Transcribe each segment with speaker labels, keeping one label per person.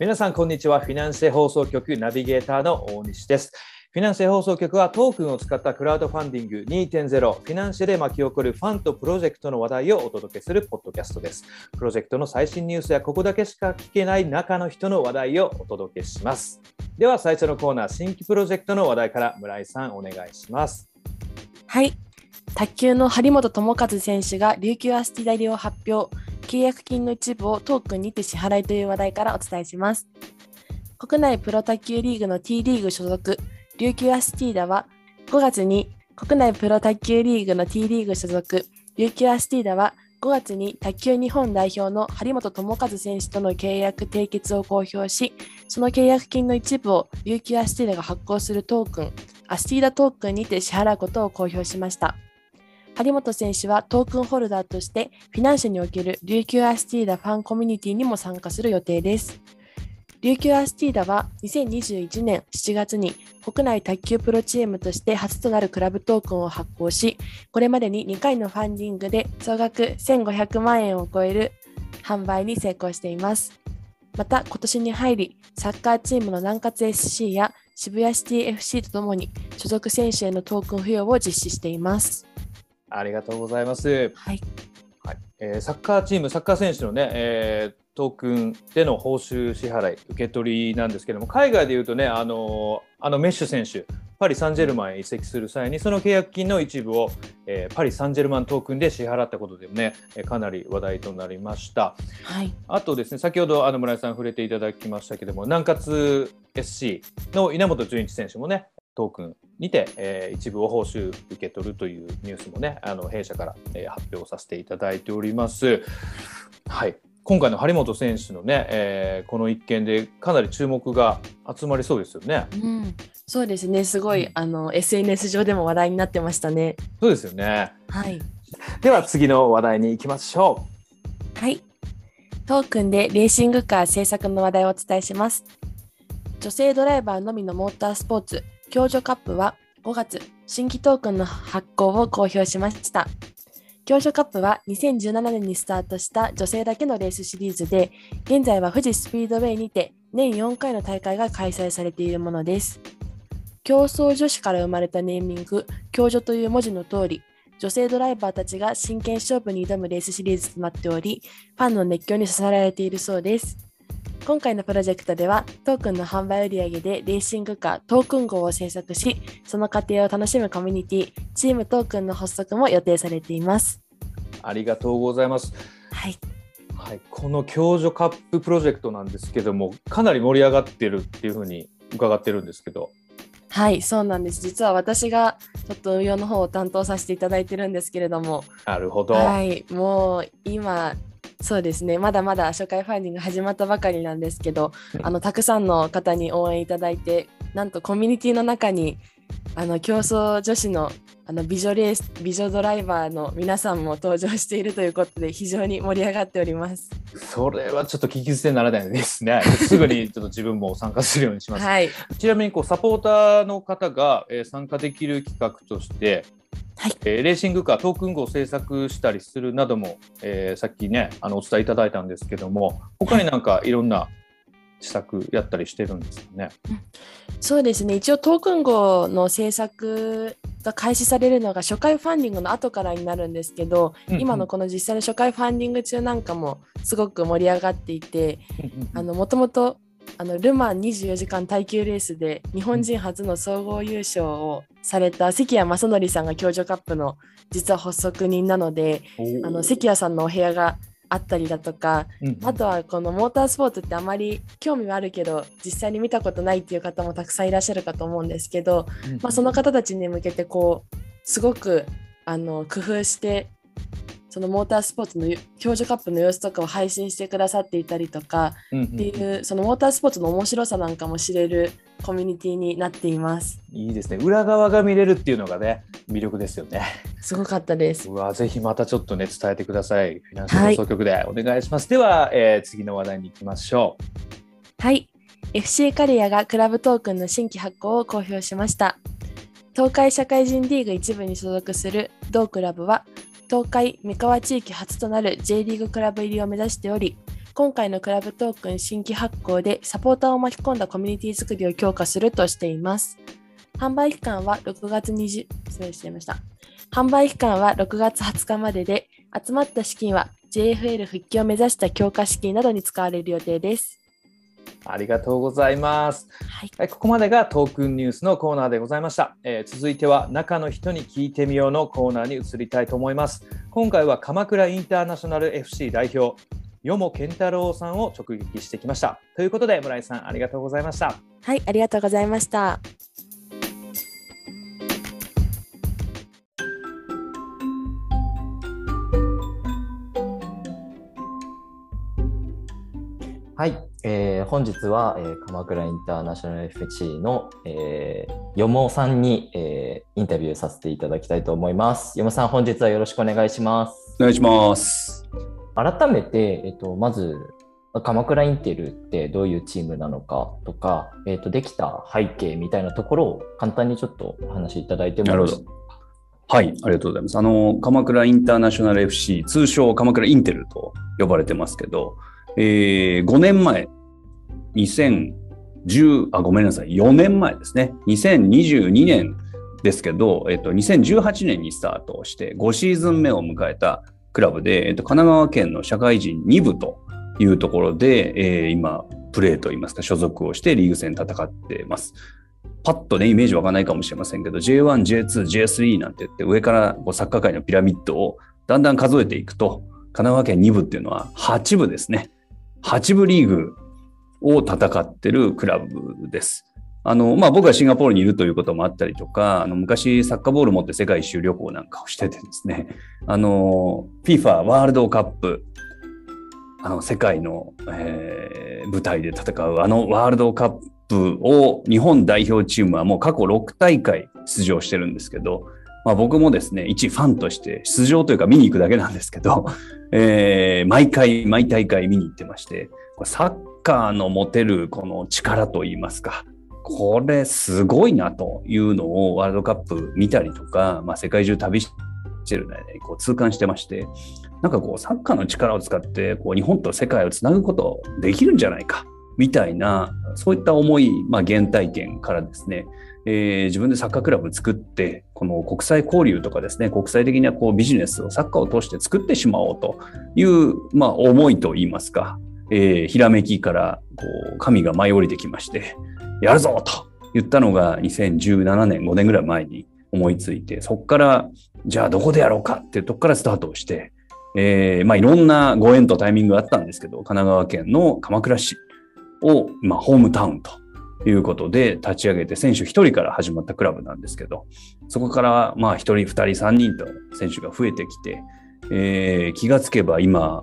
Speaker 1: 皆さん、こんにちは。フィナンシェ放送局ナビゲーターの大西です。フィナンシェ放送局はトークンを使ったクラウドファンディング2.0フィナンシェで巻き起こるファンとプロジェクトの話題をお届けするポッドキャストです。プロジェクトの最新ニュースやここだけしか聞けない中の人の話題をお届けします。では最初のコーナー、新規プロジェクトの話題から村井さんお願いします。
Speaker 2: はい。卓球の張本智和選手が琉球アスティダリを発表。契約金の一部をトークンにて支払いという話題からお伝えします。国内プロ卓球リーグの T リーグ所属、琉球アスティーダは5月に国内プロ卓球リーグの T リーグ所属、琉球アスティーダは5月に卓球日本代表の張本智和選手との契約締結を公表し、その契約金の一部を琉球アスティーダが発行するトークン、アスティーダトークンにて支払うことを公表しました。張本選手はトークンホルダーとしてフィナンシェにおける琉球アスティーダファンコミュニティにも参加する予定です。琉球アスティーダは2021年7月に国内卓球プロチームとして初となるクラブトークンを発行し、これまでに2回のファンディングで総額1500万円を超える販売に成功しています。また今年に入り、サッカーチームの南葛 SC や渋谷シティ FC とともに所属選手へのトークン付与を実施しています。
Speaker 1: ありがとうございます。
Speaker 2: はい。
Speaker 1: はいえーサッカーチーム、サッカー選手のね、えートークンでの報酬支払い、受け取りなんですけども、海外でいうとね、あのーあのメッシュ選手、パリ・サンジェルマンへ移籍する際に、その契約金の一部を、えーパリ・サンジェルマントークンで支払ったことでもね、えーかなり話題となりました。
Speaker 2: はい。
Speaker 1: あとですね、先ほどあの村井さん触れていただきましたけども、南葛 SC の稲本潤一選手もね、トークンにて、えー一部を報酬受け取るというニュースもね、あの弊社から、えー発表させていただいております。はい。今回の張本選手のね、えーこの一件でかなり注目が集まりそうですよね。
Speaker 2: うん、そうですね。すごい、
Speaker 1: うん
Speaker 2: あの SNS 上でも話題になってましたね。
Speaker 1: そうですよね。
Speaker 2: はい。
Speaker 1: では次の話題に行きましょ
Speaker 2: はい。トークンでレーシングカー制作の話題をお伝えします。女性ドライバーのみのモータースポーツ、共助カップは5月、新規トークンの発行を公表しました。共助カップは2017年にスタートした女性だけのレースシリーズで、現在は富士スピードウェイにて年4回の大会が開催されているものです。競争女子から生まれたネーミング、共助という文字の通り、女性ドライバーたちが真剣勝負に挑むレースシリーズとなっており、ファンの熱狂に支えられているそうです。今回のプロジェクトでは、トークンの販売売上でレーシングカートークン号を制作し、その過程を楽しむコミュニティ、チームトークンの発足も予定されています。
Speaker 1: う。ありがとうございます。
Speaker 2: はい。
Speaker 1: はい、この共助カッププロジェクトなんですけども、かなり盛り上がってるっていうふうに伺ってるんですけど。
Speaker 2: はい、そうなんです。実は私がちょっと運用の方を担当させていただいてるんですけれども、
Speaker 1: なるほど。
Speaker 2: はい、もう今、そうですね、まだまだ初回ファンディング始まったばかりなんですけど、あのたくさんの方に応援いただいて、なんとコミュニティの中にあの競争女子のあの美女レース美女ドライバーの皆さんも登場しているということで非常に盛り上がっております。
Speaker 1: それはちょっと聞き捨てならないですね。すぐにちょっと自分も参加するようにします。
Speaker 2: はい、
Speaker 1: ちなみにこうサポーターの方が、えー参加できる企画として、
Speaker 2: はい。
Speaker 1: えーレーシングカートークン号を制作したりするなども、えーさっきねあのお伝えいただいたんですけども他になんかい。ろんな施策やったりしてるんですかね？
Speaker 2: そうですね。一応トークン号の制作が開始されるのが初回ファンディングの後からになるんですけど、
Speaker 1: うんうん。
Speaker 2: 今のこの実際の初回ファンディング中なんかもすごく盛り上がっていてあのもともとあのル・マン24時間耐久レースで日本人初の総合優勝をされた関谷正則さんが共助カップの実は発足人なのであの関谷さんのお部屋があったりだとか
Speaker 1: うんうん。
Speaker 2: あとはこのモータースポーツってあまり興味はあるけど実際に見たことないっていう方もたくさんいらっしゃるかと思うんですけど、まあ、その方たちに向けてこうすごくあの工夫してそのモータースポーツの共助カップの様子とかを配信してくださっていたりとか
Speaker 1: うんうん
Speaker 2: っていうそのモータースポーツの面白さなんかも知れるコミュニティになっています。
Speaker 1: いいですね裏側が見れるっていうのがね魅力ですよね。
Speaker 2: すごかったです。
Speaker 1: うわぜひまたちょっとね伝えてください。フィナンシャル放送局でお願いします。では、えー次の話題に行きましょう。
Speaker 2: はい。FC カリアがクラブトークンの新規発行を公表しました。東海社会人リーグ一部に所属する同クラブは、東海三河地域初となる J リーグクラブ入りを目指しており、今回のクラブトークン新規発行でサポーターを巻き込んだコミュニティ作りを強化するとしています。販売期間は6月20、失礼しました。販売期間は6月20日までで、集まった資金は JFL 復帰を目指した強化資金などに使われる予定です。
Speaker 1: ありがとうございます。はい、ここまでがトークンニュースのコーナーでございました。えー、続いては中の人に聞いてみようのコーナーに移りたいと思います。今回は鎌倉インターナショナル FC 代表、よも健太郎さんを直撃してきました。ということで村井さんありがとうございました。
Speaker 2: はい、ありがとうございました。
Speaker 3: はい、えー、本日は、えー、鎌倉インターナショナル FC の、えー、よもさんに、えー、インタビューさせていただきたいと思います。よもさん、本日はよろしくお願いします。
Speaker 4: お願いします。
Speaker 3: 改めて、えっ、と、まず、鎌倉インテルってどういうチームなのかとか、えーと、できた背景みたいなところを簡単にちょっとお話しいただいてもよろしいですか？
Speaker 4: はい、ありがとうございます。あの、鎌倉インターナショナル FC、通称鎌倉インテルと呼ばれてますけど、えー、5年前、2010、あ、ごめんなさい、4年前ですね。2022年ですけど、えっと、2018年にスタートして5シーズン目を迎えたクラブで、えっと、神奈川県の社会人2部というところで、えー、今、プレーといいますか、所属をしてリーグ戦戦ってます。パッとね、イメージ湧かないかもしれませんけど、J1、J2、J3 なんて言って、上からこうサッカー界のピラミッドをだんだん数えていくと、神奈川県2部っていうのは8部ですね。8部リーグを戦ってるクラブです。あの、まあ、僕はシンガポールにいるということもあったりとか、あの昔サッカーボール持って世界一周旅行なんかをしててですね、あの、FIFA ワールドカップ、あの、世界の、えー、舞台で戦うあのワールドカップを日本代表チームはもう過去6大会出場してるんですけど、まあ、僕もですね、一ファンとして出場というか見に行くだけなんですけど、えー、毎回、毎大会見に行ってまして、サッカーの持てるこの力といいますか、これすごいなというのをワールドカップ見たりとか、まあ、世界中旅してるね、こう痛感してまして、なんかこうサッカーの力を使ってこう日本と世界をつなぐことできるんじゃないかみたいなそういった思い、まあ、原体験からですね、えー、自分でサッカークラブ作ってこの国際交流とかですね国際的なこうビジネスをサッカーを通して作ってしまおうという、まあ、思いといいますか、えー、ひらめきからこう神が舞い降りてきましてやるぞと言ったのが2017年5年ぐらい前に思いついてそこからじゃあどこでやろうかっていうとこからスタートをして、えーまあ、いろんなご縁とタイミングがあったんですけど神奈川県の鎌倉市を、まあ、ホームタウンということで立ち上げて選手1人から始まったクラブなんですけどそこからまあ1人2人3人と選手が増えてきて、えー、気がつけば今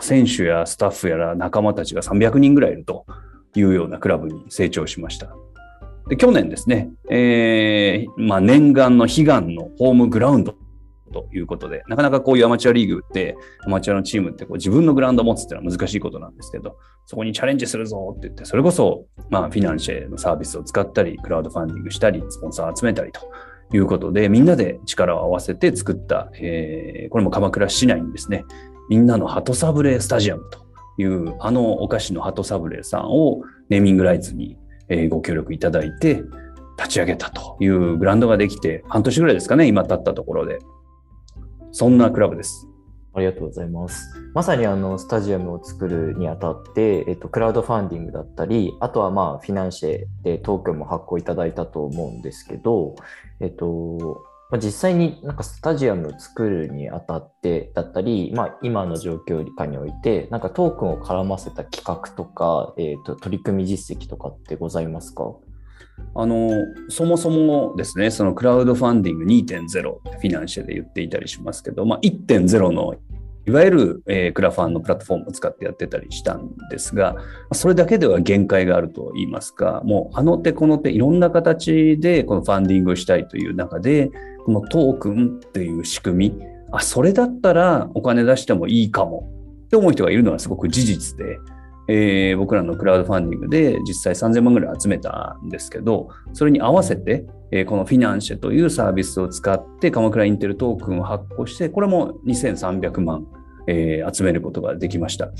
Speaker 4: 選手やスタッフやら仲間たちが300人ぐらいいるというようなクラブに成長しました。で去年ですね、えーまあ、念願の悲願のホームグラウンドということで、なかなかこういうアマチュアリーグって、アマチュアのチームってこう自分のグラウンドを持つっていうのは難しいことなんですけど、そこにチャレンジするぞって言って、それこそ、まあ、フィナンシェのサービスを使ったり、クラウドファンディングしたり、スポンサーを集めたりということで、みんなで力を合わせて作った、えー、これも鎌倉市内にですね、みんなの鳩サブレースタジアムという、あのお菓子の鳩サブレーさんをネーミングライツに、ご協力いただいて、立ち上げたというグランドができて、半年ぐらいですかね、今経ったところで。そんなクラブです。
Speaker 3: ありがとうございます。まさにあのスタジアムを作るにあたって、えっと、クラウドファンディングだったり、あとはまあフィナンシェで東京も発行いただいたと思うんですけど、えっと、まあ、実際になんかスタジアムを作るにあたってだったり、まあ、今の状況下において、なんかトークンを絡ませた企画とか、えっと、取り組み実績とかってございますか？
Speaker 4: あのそもそもですね、そのクラウドファンディング2.0ってフィナンシェで言っていたりしますけど、まあ、1.0のいわゆる、えー、クラファンのプラットフォームを使ってやってたりしたんですが、それだけでは限界があると言いますか、もうあの手この手、いろんな形でこのファンディングをしたいという中で、このトークンっていう仕組み、あ、それだったらお金出してもいいかもって思う人がいるのはすごく事実で、えー、僕らのクラウドファンディングで実際3000万ぐらい集めたんですけど、それに合わせて、えー、このフィナンシェというサービスを使って鎌倉インテルトークンを発行して、これも2300万、えー、集めることができました。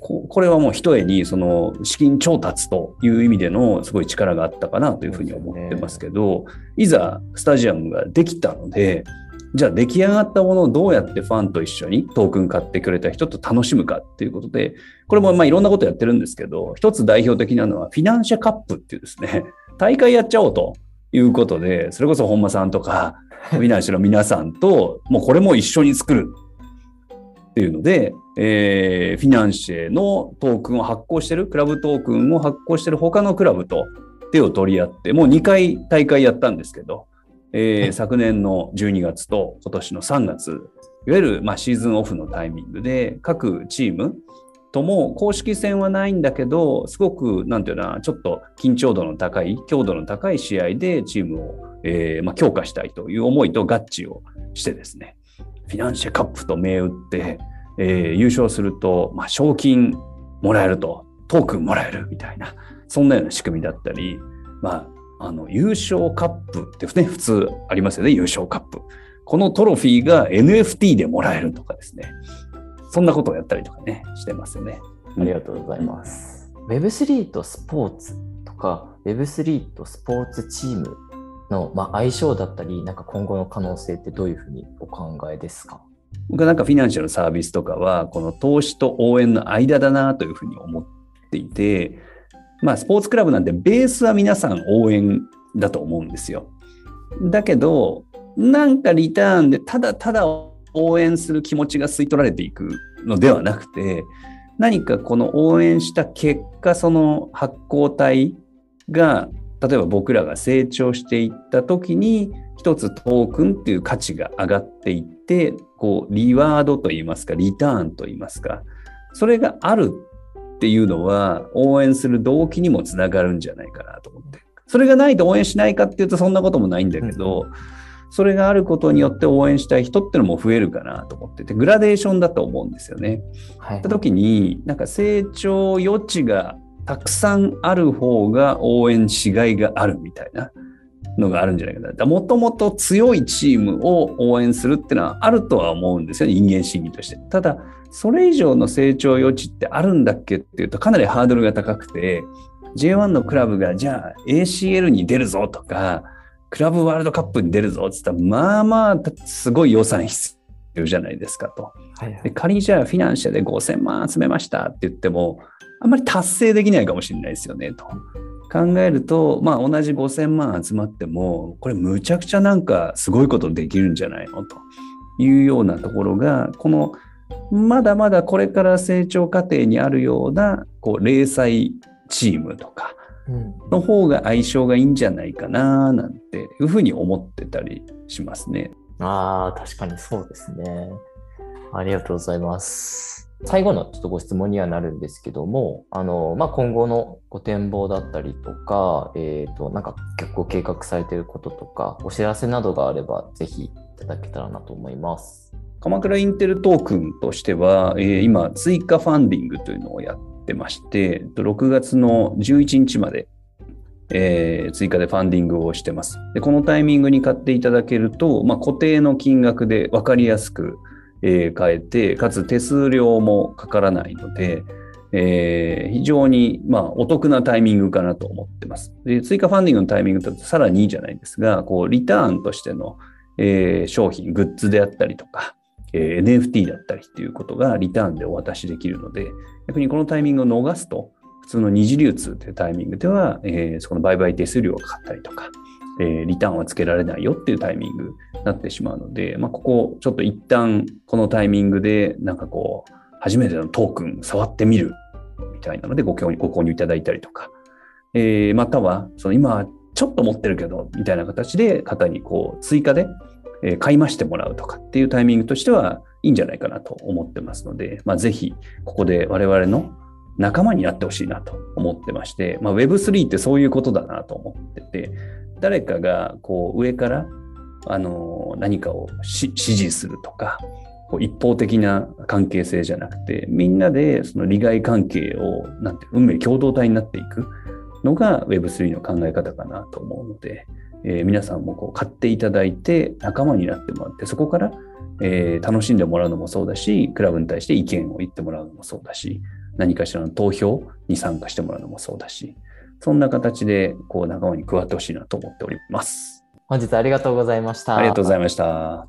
Speaker 4: ここれはもう一重にその資金調達という意味でのすごい力があったかなというふうに思ってますけど、いざスタジアムができたので、じゃあ出来上がったものをどうやってファンと一緒にトークン買ってくれた人と楽しむかっていうことで、これもまあいろんなことやってるんですけど、一つ代表的なのはフィナンシャカップっていうですね、大会やっちゃおうということで、それこそ本間さんとか、フィナンシャの皆さんと、もうこれも一緒に作るっていうので、えー、フィナンシェのトークンを発行してる、クラブトークンを発行してる他のクラブと手を取り合って、もう2回大会やったんですけど、えー、昨年の12月と今年の3月、いわゆるまあシーズンオフのタイミングで、各チームとも公式戦はないんだけど、すごく、なんていうな、ちょっと緊張度の高い、強度の高い試合でチームを、えーまあ、強化したいという思いと合致をしてですね、フィナンシェカップと銘打って、えー、優勝すると、まあ、賞金もらえると、トークンもらえるみたいな、そんなような仕組みだったり、まあ、あの、優勝カップってね、普通ありますよね、優勝カップ。このトロフィーが NFT でもらえるとかですね。そんなことをやったりとかね、してますよね。
Speaker 3: ありがとうございます。Web3 とスポーツとか、Web3 とスポーツチームの、まあ、相性だったり、なんか今後の可能性ってどういうふうにお考えですか？
Speaker 4: 僕はなんかフィナンシャルサービスとかは、この投資と応援の間だなというふうに思っていて、まあ、スポーツクラブなんてベースは皆さん応援だと思うんですよ。だけど、なんかリターンでただただ応援する気持ちが吸い取られていくのではなくて、何かこの応援した結果、その発行体が、例えば僕らが成長していった時に、一つトークンっていう価値が上がっていって、こう、リワードといいますか、リターンといいますか、それがあるっていうのは応援する動機にもつながるんじゃないかなと思って。それがないと応援しないかっていうとそんなこともないんだけど、それがあることによって応援したい人ってのも増えるかなと思ってて、グラデーションだと思うんですよね。はい。った時に、なんか成長余地がたくさんある方が応援しがいがあるみたいなのがあるんじゃないかな。もともと強いチームを応援するっていうのはあるとは思うんですよ、人間心理として。ただ、それ以上の成長余地ってあるんだっけっていうとかなりハードルが高くて、J1 のクラブがじゃあ ACL に出るぞとか、クラブワールドカップに出るぞって言ったら、まあまあ、すごい予算必要じゃないですかと。はいはい、で仮にじゃあフィナンシャで5000万集めましたって言っても、あんまり達成できないかもしれないですよねと。考えると、まあ同じ5000万集まっても、これむちゃくちゃなんかすごいことできるんじゃないの？というようなところが、このまだまだこれから成長過程にあるようなこう零細チームとかの方が相性がいいんじゃないかななんていうふうに思ってたりしますね。
Speaker 3: ああ、確かにそうですね。ありがとうございます。最後のちょっとご質問にはなるんですけども、あのまあ、今後のご展望だったりとか、えーと、なんか結構計画されていることとか、お知らせなどがあれば、ぜひいただけたらなと思います。
Speaker 4: 鎌倉インテルトークンとしては、えー、今、追加ファンディングというのをやってまして、6月の11日まで、えー、追加でファンディングをしてます。でこのタイミングに買っていただけると、まあ、固定の金額で分かりやすく、えー、買えて、かつ手数料もかからないので、えー、非常に、まあ、お得なタイミングかなと思ってます。で追加ファンディングのタイミングだとさらにいいじゃないですが、こうリターンとしての、えー、商品、グッズであったりとか、えー、NFT だったりっていうことがリターンでお渡しできるので、逆にこのタイミングを逃すと、普通の二次流通というタイミングでは、えー、そこの売買手数料がかかったりとか、えー、リターンはつけられないよっていうタイミングなってしまうので、まあ、ここちょっと一旦このタイミングでなんかこう、初めてのトークン触ってみるみたいなのでご購入ご購入いただいたりとか、えー、またはその今ちょっと持ってるけどみたいな形で方にこう追加で買い増してもらうとかっていうタイミングとしてはいいんじゃないかなと思ってますので、まあ、ぜひここで我々の仲間になってほしいなと思ってまして、まあ、Web3 ってそういうことだなと思ってて、誰かがこう上からあの何かを指示するとか、一方的な関係性じゃなくて、みんなでその利害関係をなんて運命共同体になっていくのが Web3 の考え方かなと思うので、えー、皆さんもこう買っていただいて仲間になってもらってそこから、えー、楽しんでもらうのもそうだしクラブに対して意見を言ってもらうのもそうだし何かしらの投票に参加してもらうのもそうだし、そんな形でこう仲間に加わってほしいなと思っております。
Speaker 3: 本日ありがとうございました。
Speaker 4: ありがとうございました。